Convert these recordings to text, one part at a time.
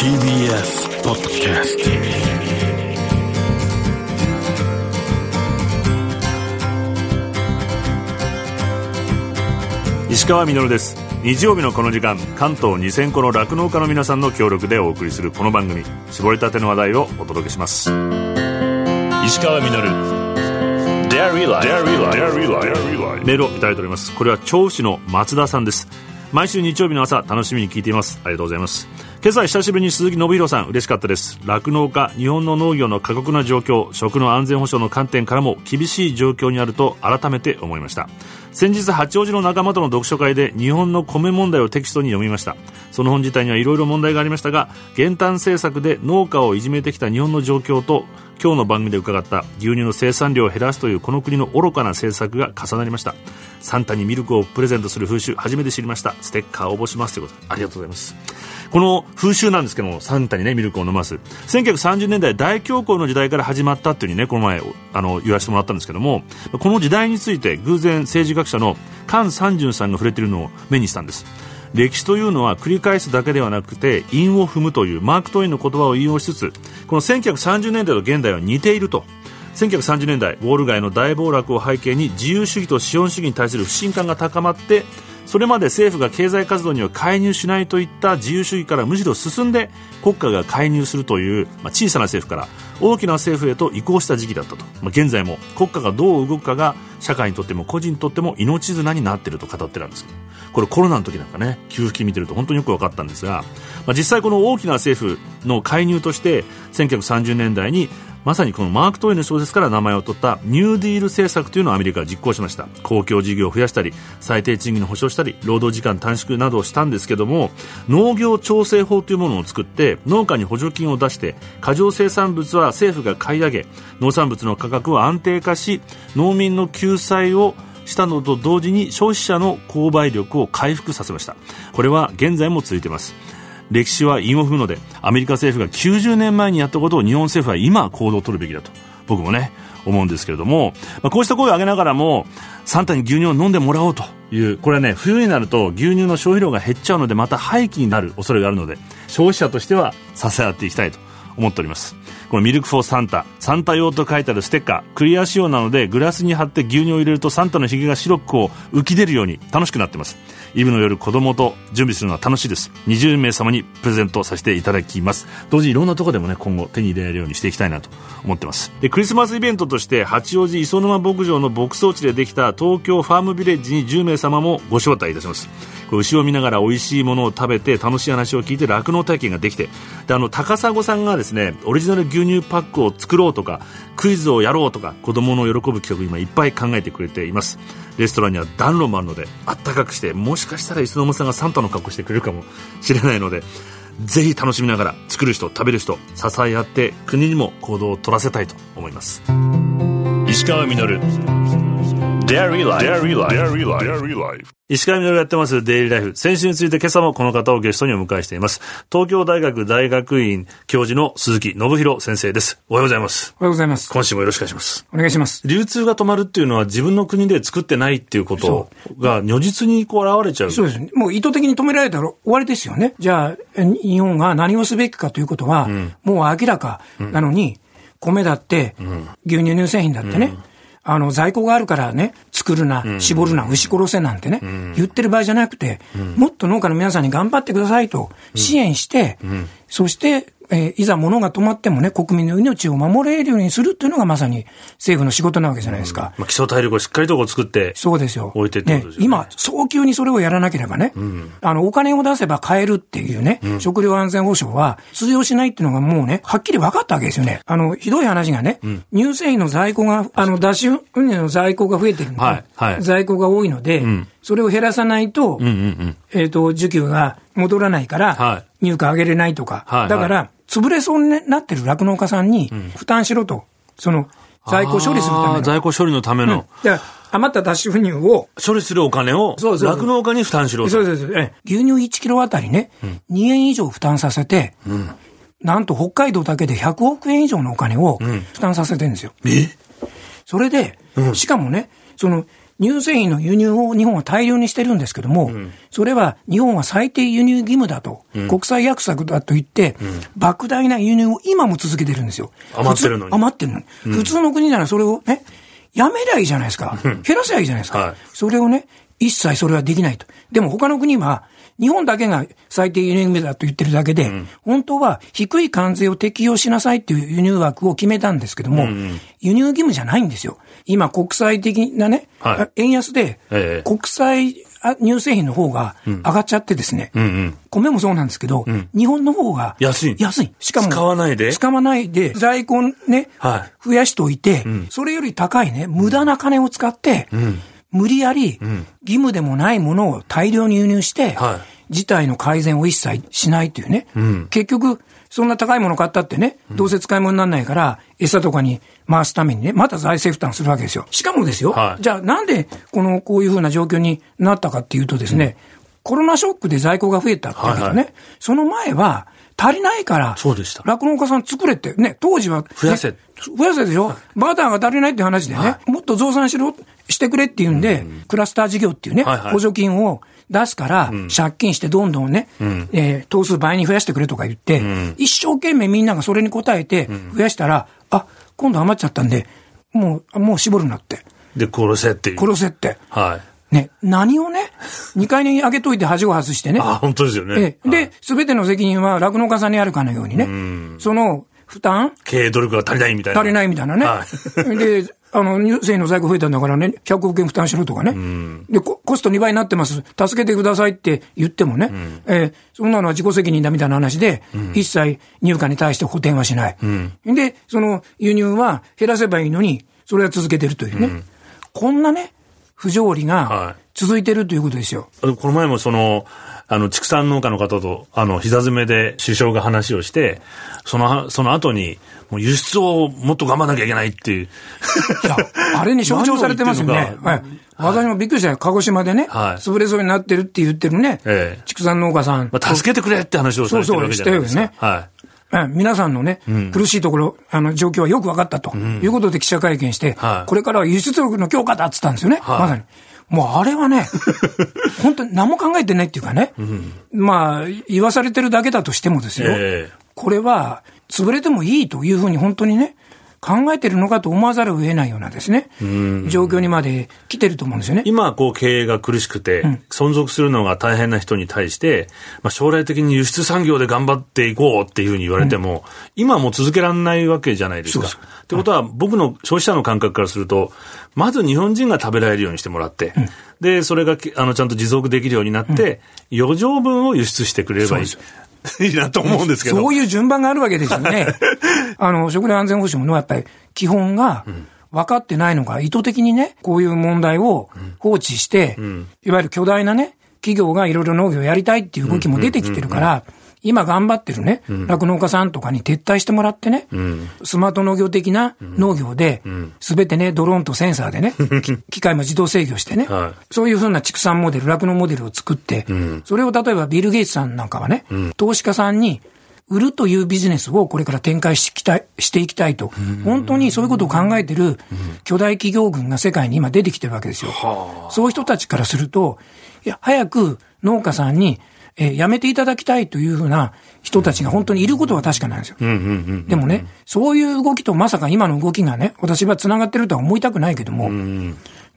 TBS ポッドキャスト石川みです。日曜日のこの時間関東2000個の酪農家の皆さんの協力でお送りするこの番組。絞りたての話題をお届けします。石川みメールをいただいております。これは調布市の松田さんです。毎週日曜日の朝楽しみに聞いています。ありがとうございます今朝久しぶりに鈴木信弘さん嬉しかったです。酪農家日本の農業の過酷な状況食の安全保障の観点からも厳しい状況にあると改めて思いました。先日八王子の仲間との読書会で日本の米問題をテキストに読みました。その本自体にはいろいろ問題がありましたが減反政策で農家をいじめてきた日本の状況と今日の番組で伺った牛乳の生産量を減らすというこの国の愚かな政策が重なりました。サンタにミルクをプレゼントする風習初めて知りました。ステッカー応募します。ということでありがとうございます。この風習なんですけどもサンタにねミルクを飲ます。1930年代大恐慌の時代から始まったっていううにねこの前あの言わせてもらったんですけどもこの時代について偶然政治学者の菅三淳さんが触れているのを目にしたんです。歴史というのは繰り返すだけではなくて韻を踏むというマーク・トインの言葉を引用しつつこの1930年代と現代は似ていると。1930年代ウォール街の大暴落を背景に自由主義と資本主義に対する不信感が高まってそれまで政府が経済活動には介入しないといった自由主義からむしろ進んで国家が介入するという、まあ、小さな政府から大きな政府へと移行した時期だったと、まあ、現在も国家がどう動くかが社会にとっても個人にとっても命綱になっていると語ってるんですこれコロナの時なんかね給付金見てると本当によく分かったんですが、まあ、実際この大きな政府の介入として1930年代にまさにこのマーク・トウェイの小説から名前を取ったニューディール政策というのをアメリカは実行しました。公共事業を増やしたり最低賃金の保障したり労働時間短縮などをしたんですけども農業調整法というものを作って農家に補助金を出して過剰生産物は政府が買い上げ農産物の価格を安定化し農民の救済をしたのと同時に消費者の購買力を回復させました。これは現在も続いています。歴史は韻を踏むのでアメリカ政府が90年前にやったことを日本政府は今行動を取るべきだと。僕もね思うんですけれども、まあ、こうした声を上げながらもサンタに牛乳を飲んでもらおうというこれはね冬になると牛乳の消費量が減っちゃうのでまた廃棄になる恐れがあるので消費者としては支え合っていきたいと思っております。このミルクフォーサンタサンタ用と書いてあるステッカークリア仕様なのでグラスに貼って牛乳を入れるとサンタのひげが白くこう浮き出るように楽しくなってます。イブの夜子供と準備するのは楽しいです。20名様にプレゼントさせていただきます。同時にいろんなとこでもね今後手に入れられるようにしていきたいなと思ってます。でクリスマスイベントとして八王子磯沼牧場の牧草地でできた東京ファームビレッジに10名様もご招待いたします。牛を見ながら美味しいものを食べて楽しい話を聞いて酪農体験ができてであの高砂さんがですねオリジナル牛牛乳パックを作ろうとかクイズをやろうとか子供の喜ぶ企画今いっぱい考えてくれています。レストランには暖炉もあるのであったかくしてもしかしたら磯野さんがサンタの格好してくれるかもしれないのでぜひ楽しみながら作る人食べる人支え合って国にも行動を取らせたいと思います。石川稔。Dairy Life. Dairy Life. Dairy Life. Dairy Life. 石川みのるやってますデイリーライフ。先週について今朝もこの方をゲストにお迎えしています。東京大学大学院教授の鈴木信弘先生です。おはようございます。おはようございます。今週もよろしくお願いします。お願いします。流通が止まるっていうのは自分の国で作ってないっていうことが如実にこう現れちゃう。そうです。もう意図的に止められたら終わりですよね。じゃあ、日本が何をすべきかということは、うん、もう明らかなのに、うん、米だって、牛乳乳製品だってね、うんあの、在庫があるからね、作るな、絞るな、牛殺せなんてね、言ってる場合じゃなくて、もっと農家の皆さんに頑張ってくださいと支援して、そしてえー、いざ物が止まってもね、国民の命を守れるようにするっていうのがまさに政府の仕事なわけじゃないですか。まあ、基礎体力をしっかりと作って、そうですよ。置いてってことですよね、ね。今、早急にそれをやらなければね、うん、あの、お金を出せば買えるっていうね、うん、食料安全保障は通用しないっていうのがもうね、はっきり分かったわけですよね。あの、ひどい話がね、うん、乳製品の在庫が、あの、脱脂粉乳の在庫が増えてるので、はいはい、在庫が多いので、それを減らさないと、うんうんうん、えっ、ー、と、需給が戻らないから、はい、入荷上げれないとか、はいはい、だから、潰れそうになってる酪農家さんに負担しろと。その、在庫処理するための。在庫処理のための。うん、余った脱脂粉乳を。処理するお金を、酪農家に負担しろと。そうです。牛乳1キロあたりね、うん、2円以上負担させて、うん、なんと北海道だけで100億円以上のお金を負担させてるんですよ。え？それで、しかもね、その、乳製品の輸入を日本は大量にしてるんですけども、それは日本は最低輸入義務だと、国際約束だと言って、莫大な輸入を今も続けてるんですよ。余ってるのに余ってるのに。普通の国ならそれをね、やめりゃいいじゃないですか。減らせばいいじゃないですか。はいそれをね、一切それはできないと。でも他の国は、日本だけが最低輸入義務だと言ってるだけで、本当は低い関税を適用しなさいっていう輸入枠を決めたんですけども、輸入義務じゃないんですよ。今国際的なね、はい。円安で、ええ。国際あ乳製品の方が上がっちゃってですね、うんうん。米もそうなんですけど、日本の方が安い。安い。しかも、使わないで。使わないで、在庫をね、は増やしておいて、それより高いね、無駄な金を使って、無理やり、義務でもないものを大量に輸入して、は事態の改善を一切しないというね、結局、そんな高いもの買ったってね、どうせ使い物にならないから、餌とかに回すためにね、また財政負担するわけですよ。しかもですよ、はい。じゃあなんでこの、こういうふうな状況になったかっていうとですね、コロナショックで在庫が増えたっていうけどね、はいはその前は足りないから、そうでした。酪農家さん作れって、ね、当時は、ね増やせ。増やせでしょ、バターが足りないって話でね、もっと増産しろ、してくれっていうんで、クラスター事業っていうね、補助金を出すから、借金してどんどんね、えー頭数倍に増やしてくれとか言って、一生懸命みんながそれに応えて増やしたら、あ、今度余っちゃったんで、もう、もう絞るなって、で、殺せって。殺せって。はい。ね、何をね、2階に上げといて恥を外してね。あ、本当ですよね。ええで、すべての責任は酪農家さんにあるかのようにね、その負担経営努力が足りないみたいな。足りないみたいなね。はで、あの、乳製品の在庫増えたんだからね、100億円負担しろとかね。でコ、コスト2倍になってます。助けてくださいって言ってもね、えーそんなのは自己責任だみたいな話で、一切入荷に対して補填はしない。で、その輸入は減らせばいいのに、それは続けてるというね。こんなね、不条理はがい続いてるということですよ。この前もその、あの、畜産農家の方と、あの、膝詰めで首相が話をして、その、その後に、もう輸出をもっと頑張らなきゃいけないっていう。いや、あれに象徴されてますよね はい。私もびっくりしたよ。鹿児島でね、はい潰れそうになってるって言ってるね、ええ畜産農家さん。まあ、助けてくれって話をされてるわけじゃないですか。そうそうしたよはい。ええ皆さんのね、苦しいところ、あの、状況はよく分かったと、いうことで記者会見して、はいこれからは輸出力の強化だっつったんですよね、はいまさに。もうあれはね、本当に何も考えてないっていうかね、まあ、言わされてるだけだとしてもですよ、ええ。これは潰れてもいいというふうに本当にね、考えてるのかと思わざるを得ないようなですね、状況にまで来てると思うんですよね。今、こう、経営が苦しくて、存続するのが大変な人に対して、まあ、将来的に輸出産業で頑張っていこうっていうふうに言われても、今はもう続けられないわけじゃないですか。そうそうってことは、僕の消費者の感覚からすると、まず日本人が食べられるようにしてもらって、で、それがきあのちゃんと持続できるようになって、余剰分を輸出してくれればいい。いいなと思うんですけど。そういう順番があるわけですよね。あの、食料安全保障のやっぱり基本が分かってないのが意図的にね、こういう問題を放置して、いわゆる巨大なね、企業がいろいろ農業をやりたいっていう動きも出てきてるから、今頑張ってるね、酪農家さんとかに撤退してもらってね、スマート農業的な農業で、すべてね、ドローンとセンサーでね、き機械も自動制御してね、はそういうふうな畜産モデル、酪農モデルを作って、それを例えばビル・ゲイツさんなんかはね、投資家さんに売るというビジネスをこれから展開していきたいしていきたいと、本当にそういうことを考えてる巨大企業群が世界に今出てきてるわけですよ。そういう人たちからすると、いや、早く農家さんに、えーやめていただきたいというふうな人たちが本当にいることは確かなんですよ。でもね、そういう動きとまさか今の動きがね、私は繋がってるとは思いたくないけども、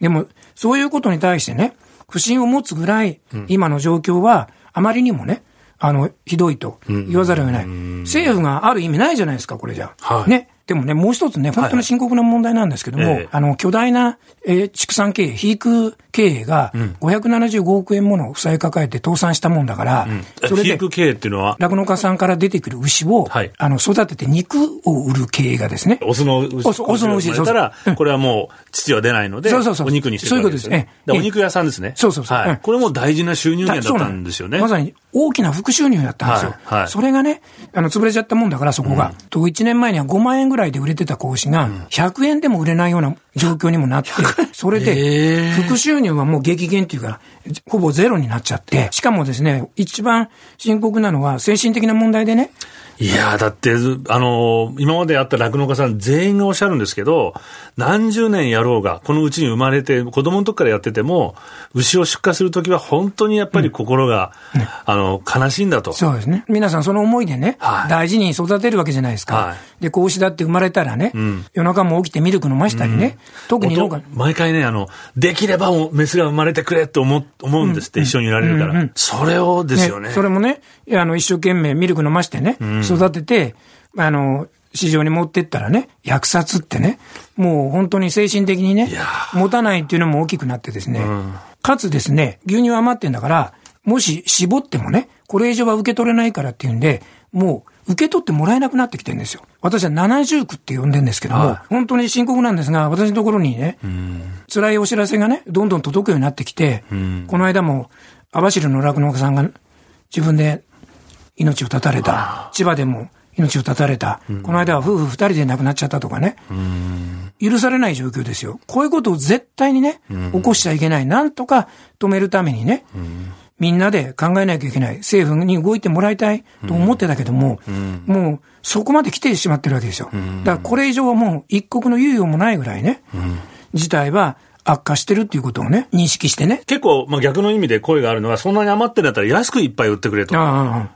でも、そういうことに対してね、不信を持つぐらい、今の状況は、あまりにもね、あの、ひどいと言わざるを得ない。政府がある意味ないじゃないですか、これじゃ。はいね。でもね、もう一つね、本当に深刻な問題なんですけども、ええ。あの、巨大な、えー畜産経営、肥育経営が、575億円もの負債抱えて倒産したもんだから、それで肥育、経営っていうのは、酪農家さんから出てくる牛を、はい。あの、育てて肉を売る経営がですね、オスの牛。オスの牛そうそう。うん。これはもう父は出ないので、そうそうそう。お肉にしてくるわけですよね。そういうことです。ええ。だからお肉屋さんですね。そうそうそう。うん。はい。これも大事な収入源だったんですよね。まさに大きな副収入だったんですよ。はい。はい。それがね、あの、潰れちゃったもんだから、そこが。と、1年前には5万円ぐらいで売れてた子牛が、100円でも売れないような状況にもなって、それで、副収入はもう激減っていうか、ほぼゼロになっちゃって、しかもですね、一番深刻なのは精神的な問題でね、いやだって、あの、今まであった酪農家さん全員がおっしゃるんですけど、何十年やろうが、このうちに生まれて、子供の時からやってても、牛を出荷するときは本当にやっぱり心が、うん、あの、悲しいんだと。そうですね。皆さんその思いでね、はい、大事に育てるわけじゃないですか。はい、で、子牛だって生まれたらね、うん、夜中も起きてミルク飲ましたりね、うん、特に毎回ね、あの、できればメスが生まれてくれって思思うんですって、一緒にいられるから。それをですよね。ねそれもね、あの、一生懸命ミルク飲ましてね、育てて、あの、市場に持ってったらね、虐殺ってね、もう本当に精神的にね、持たないっていうのも大きくなってですね、うん、かつですね、牛乳余ってんだから、もし絞ってもね、これ以上は受け取れないからっていうんで、もう受け取ってもらえなくなってきてるんですよ。私は70区って呼んでるんですけども、はい、本当に深刻なんですが、私のところにね、辛いお知らせがね、どんどん届くようになってきて、この間も網走の酪農家さんが自分で命を絶たれた、千葉でも命を絶たれた、うん、この間は夫婦二人で亡くなっちゃったとかね、許されない状況ですよ。こういうことを絶対にね、起こしちゃいけない。なんとか止めるためにね、みんなで考えなきゃいけない。政府に動いてもらいたいと思ってたけども、もうそこまで来てしまってるわけですよ。だからこれ以上はもう一刻の猶予もないぐらいね、事態は悪化してるっていうことをね、認識してね。結構、まあ逆の意味で声があるのは、そんなに余ってるんだったら安くいっぱい売ってくれと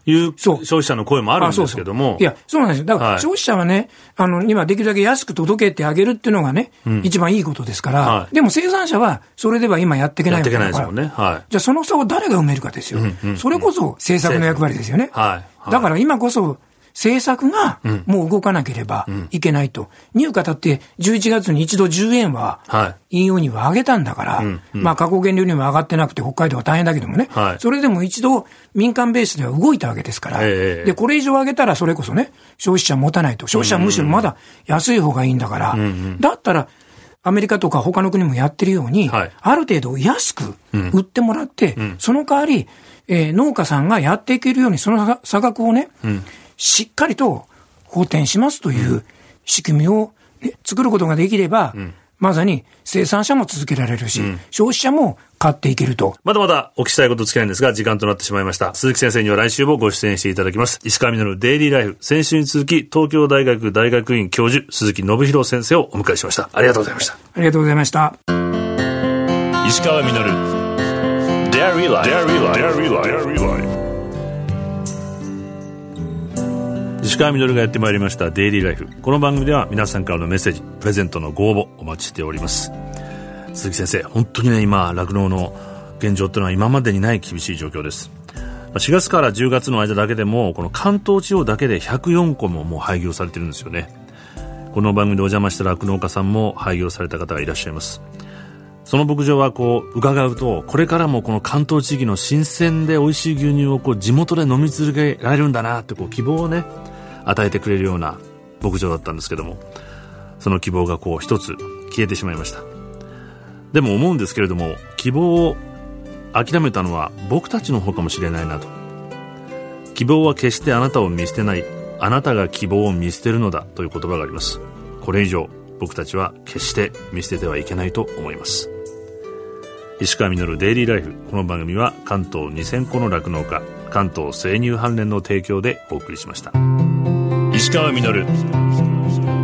いう消費者の声もあるんですけども。いや、そうなんですよ。だから消費者はね、はい、あの、今できるだけ安く届けてあげるっていうのがね、うん、一番いいことですから、はい、でも生産者はそれでは今やっていけないわけだから。やっていけないですもんね。はい。じゃあその差を誰が埋めるかですよ。うんうん、それこそ政策の役割ですよね。はい。だから今こそ政策がもう動かなければいけないと。入荷だって11月に一度10円は、引用には上げたんだから、まあ加工原料にも上がってなくて北海道は大変だけどもね、それでも一度民間ベースでは動いたわけですから、で、これ以上上げたらそれこそね、消費者持たないと。消費者はむしろまだ安い方がいいんだから、だったら、アメリカとか他の国もやってるように、ある程度安く売ってもらって、その代わり、えー、農家さんがやっていけるように、その差額をね、しっかりと補填しますという仕組みを、ね、作ることができれば、うんまさに生産者も続けられるし、うん、消費者も買っていけると。まだまだお聞きしたいこと尽きないんですが、時間となってしまいました。鈴木先生には来週もご出演していただきます。石川稔デイリーライフ。先週に続き、東京大学大学院教授、鈴木信弘先生をお迎えしました。ありがとうございました。ありがとうございました。石川稔デイリーライフ。デイリーライフ。石川みのるがやってまいりましたデイリーライフこの番組では皆さんからのメッセージプレゼントのご応募お待ちしております。鈴木先生本当にね今酪農の現状っていうのは今までにない厳しい状況です。4月から10月の間だけでもこの関東地方だけで104個ももう廃業されてるんですよね。この番組でお邪魔した酪農家さんも廃業された方がいらっしゃいます。その牧場はこう伺うとこれからもこの関東地域の新鮮で美味しい牛乳をこう地元で飲み続けられるんだなってこう希望をね与えてくれるような牧場だったんですけどもその希望がこう一つ消えてしまいました。でも思うんですけれども希望を諦めたのは僕たちの方かもしれないなと。希望は決してあなたを見捨てないあなたが希望を見捨てるのだという言葉があります。これ以上僕たちは決して見捨ててはいけないと思います。石川稔デイリーライフこの番組は関東2000個の酪農家関東生乳関連の提供でお送りしました。石川稔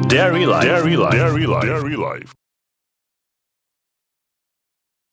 Dairy Life. Dairy Life. Dairy Life.